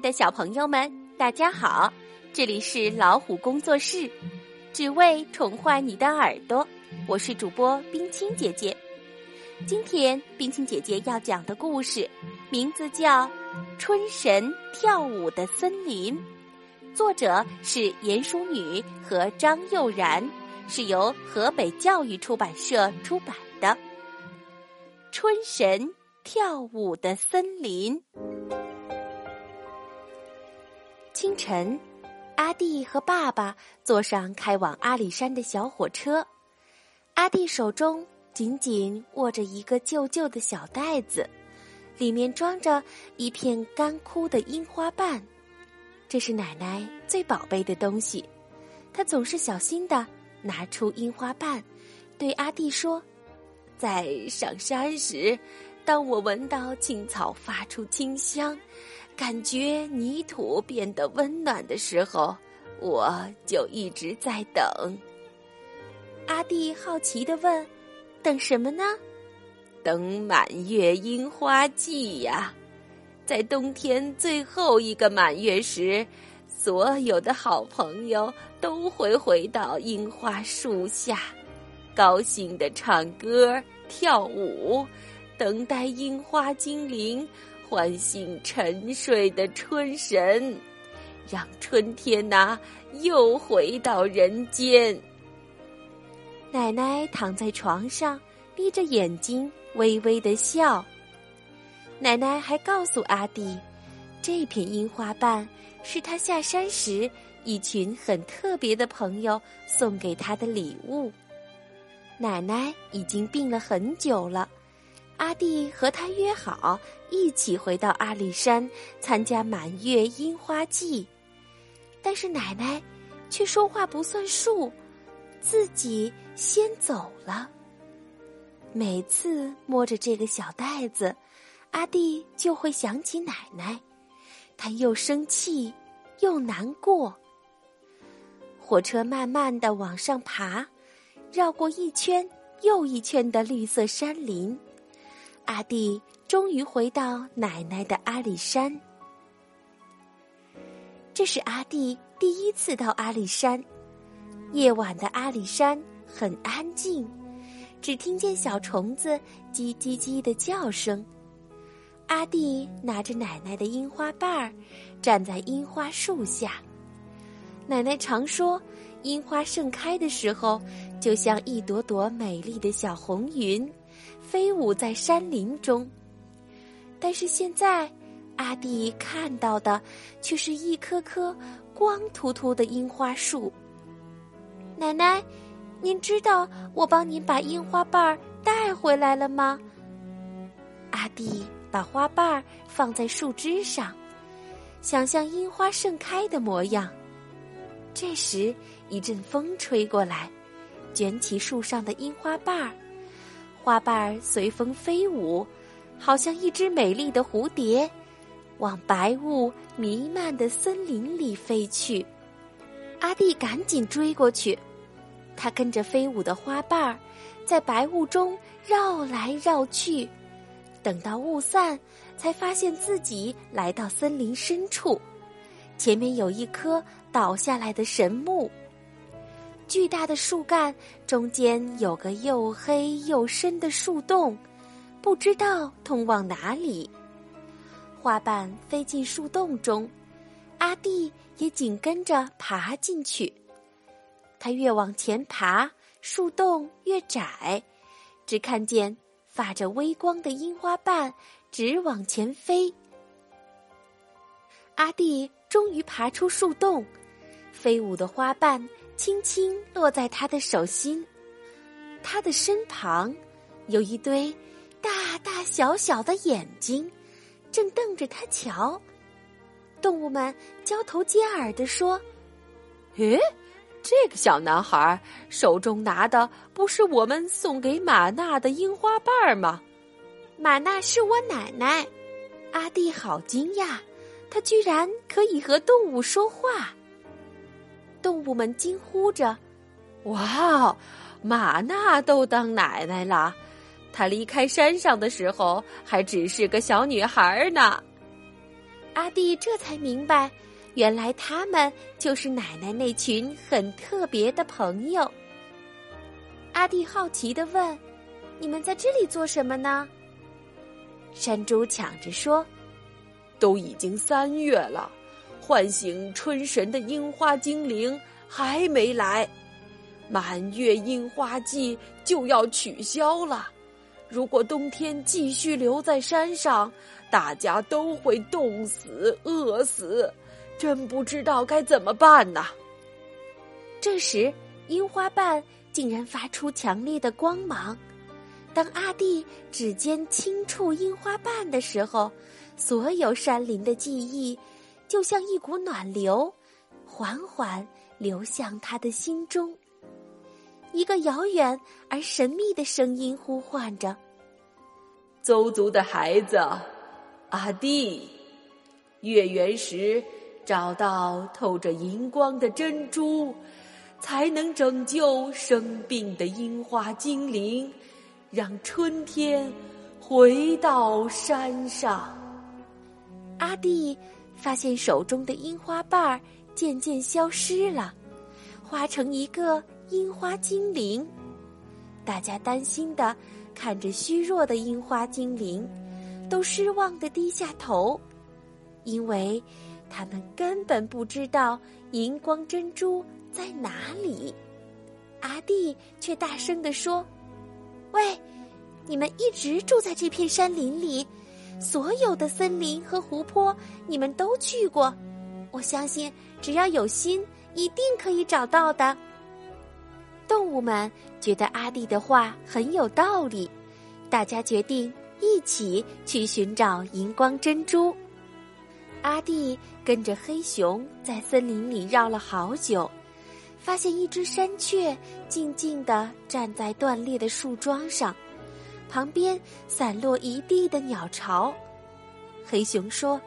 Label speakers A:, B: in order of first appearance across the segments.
A: 的小朋友们，大家好！这里是老虎工作室，只为宠坏你的耳朵。我是主播冰清姐姐。今天冰清姐姐要讲的故事，名字叫《春神跳舞的森林》，作者是严淑女和张佑然，是由河北教育出版社出版的《春神跳舞的森林》。清晨，阿弟和爸爸坐上开往阿里山的小火车。阿弟手中紧紧握着一个旧旧的小袋子，里面装着一片干枯的樱花瓣。这是奶奶最宝贝的东西，她总是小心的拿出樱花瓣，对阿弟说：“在上山时，当我闻到青草发出清香。”感觉泥土变得温暖的时候，我就一直在等。阿弟好奇的问：“等什么呢？”“等满月樱花季呀！在冬天最后一个满月时，所有的好朋友都会回到樱花树下，高兴的唱歌跳舞，等待樱花精灵。”唤醒沉睡的春神，让春天呐又回到人间。奶奶躺在床上，闭着眼睛，微微的笑。奶奶还告诉阿弟，这片樱花瓣是他下山时一群很特别的朋友送给他的礼物。奶奶已经病了很久了。阿弟和他约好一起回到阿里山参加满月樱花季，但是奶奶却说话不算数，自己先走了。每次摸着这个小袋子，阿弟就会想起奶奶，他又生气又难过。火车慢慢的往上爬，绕过一圈又一圈的绿色山林。阿弟终于回到奶奶的阿里山。这是阿弟第一次到阿里山。夜晚的阿里山很安静，只听见小虫子叽叽叽的叫声。阿弟拿着奶奶的樱花瓣儿，站在樱花树下。奶奶常说，樱花盛开的时候，就像一朵朵美丽的小红云。飞舞在山林中，但是现在，阿弟看到的却是一棵棵光秃秃的樱花树。奶奶，您知道我帮您把樱花瓣儿带回来了吗？阿弟把花瓣儿放在树枝上，想象樱花盛开的模样。这时，一阵风吹过来，卷起树上的樱花瓣儿。花瓣儿随风飞舞，好像一只美丽的蝴蝶，往白雾弥漫的森林里飞去。阿弟赶紧追过去，他跟着飞舞的花瓣儿，在白雾中绕来绕去。等到雾散，才发现自己来到森林深处，前面有一棵倒下来的神木。巨大的树干中间有个又黑又深的树洞，不知道通往哪里。花瓣飞进树洞中，阿弟也紧跟着爬进去。他越往前爬，树洞越窄，只看见发着微光的樱花瓣直往前飞。阿弟终于爬出树洞，飞舞的花瓣。轻轻落在他的手心，他的身旁有一堆大大小小的眼睛，正瞪着他瞧。动物们交头接耳的说：“
B: 诶，这个小男孩手中拿的不是我们送给玛娜的樱花瓣吗？”
A: 玛娜是我奶奶。阿弟好惊讶，他居然可以和动物说话。动物们惊呼着：“
B: 哇，玛娜都当奶奶了！她离开山上的时候还只是个小女孩呢。”
A: 阿弟这才明白，原来他们就是奶奶那群很特别的朋友。阿弟好奇的问：“你们在这里做什么呢？”山猪抢着说：“
B: 都已经三月了，唤醒春神的樱花精灵还没来，满月樱花季就要取消了。如果冬天继续留在山上，大家都会冻死、饿死，真不知道该怎么办呢。”
A: 这时，樱花瓣竟然发出强烈的光芒。当阿弟指尖轻触樱花瓣的时候，所有山林的记忆，就像一股暖流，缓缓流向他的心中。一个遥远而神秘的声音呼唤着：“
B: 邹族的孩子，阿弟，月圆时找到透着银光的珍珠，才能拯救生病的樱花精灵。”让春天回到山上。
A: 阿弟发现手中的樱花瓣儿渐渐消失了，化成一个樱花精灵。大家担心的看着虚弱的樱花精灵，都失望的低下头，因为他们根本不知道银光珍珠在哪里。阿弟却大声地说。喂，你们一直住在这片山林里，所有的森林和湖泊你们都去过，我相信只要有心，一定可以找到的。动物们觉得阿弟的话很有道理，大家决定一起去寻找荧光珍珠。阿弟跟着黑熊在森林里绕了好久。发现一只山雀静静地站在断裂的树桩上，旁边散落一地的鸟巢。黑熊说：“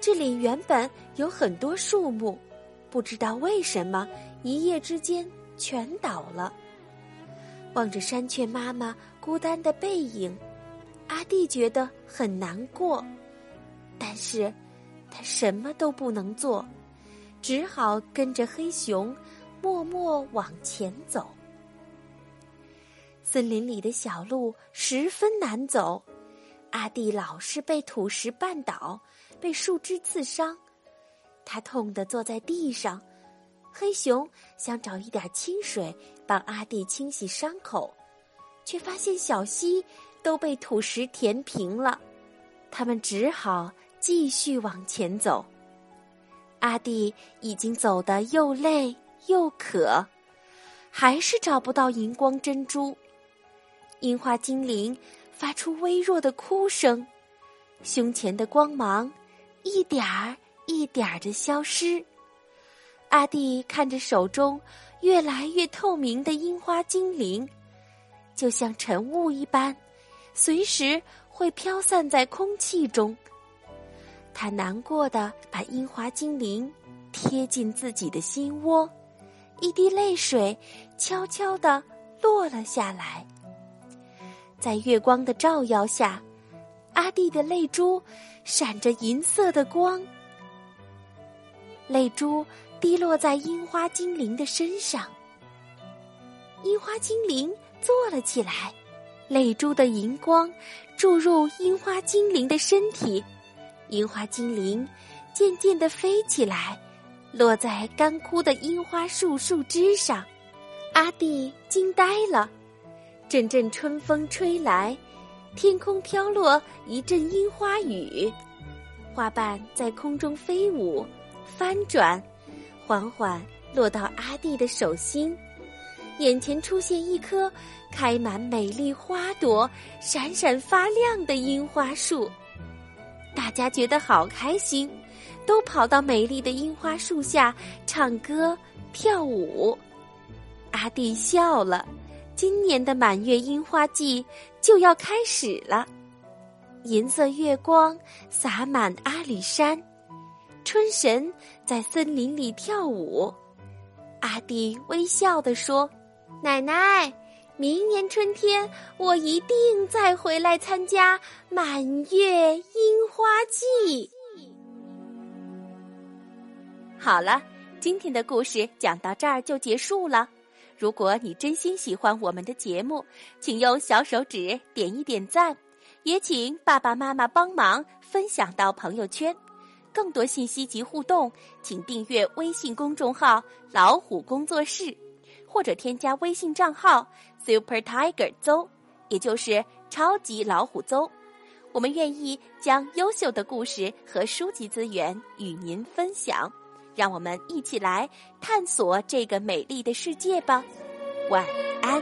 A: 这里原本有很多树木，不知道为什么一夜之间全倒了。”望着山雀妈妈孤单的背影，阿弟觉得很难过，但是他什么都不能做，只好跟着黑熊。默默往前走，森林里的小路十分难走，阿弟老是被土石绊倒，被树枝刺伤，他痛得坐在地上。黑熊想找一点清水帮阿弟清洗伤口，却发现小溪都被土石填平了，他们只好继续往前走。阿弟已经走得又累。又渴，还是找不到荧光珍珠。樱花精灵发出微弱的哭声，胸前的光芒一点儿一点儿的消失。阿弟看着手中越来越透明的樱花精灵，就像晨雾一般，随时会飘散在空气中。他难过的把樱花精灵贴进自己的心窝。一滴泪水悄悄地落了下来，在月光的照耀下，阿弟的泪珠闪着银色的光。泪珠滴落在樱花精灵的身上，樱花精灵坐了起来，泪珠的银光注入樱花精灵的身体，樱花精灵渐渐地飞起来。落在干枯的樱花树树枝上，阿弟惊呆了。阵阵春风吹来，天空飘落一阵樱花雨，花瓣在空中飞舞、翻转，缓缓落到阿弟的手心。眼前出现一棵开满美丽花朵、闪闪发亮的樱花树，大家觉得好开心。都跑到美丽的樱花树下唱歌跳舞，阿弟笑了。今年的满月樱花季就要开始了，银色月光洒满阿里山，春神在森林里跳舞。阿弟微笑地说：“奶奶，明年春天我一定再回来参加满月樱花季。”好了，今天的故事讲到这儿就结束了。如果你真心喜欢我们的节目，请用小手指点一点赞，也请爸爸妈妈帮忙分享到朋友圈。更多信息及互动，请订阅微信公众号“老虎工作室”，或者添加微信账号 “Super Tiger 邹”，也就是超级老虎邹。我们愿意将优秀的故事和书籍资源与您分享。让我们一起来探索这个美丽的世界吧，晚安。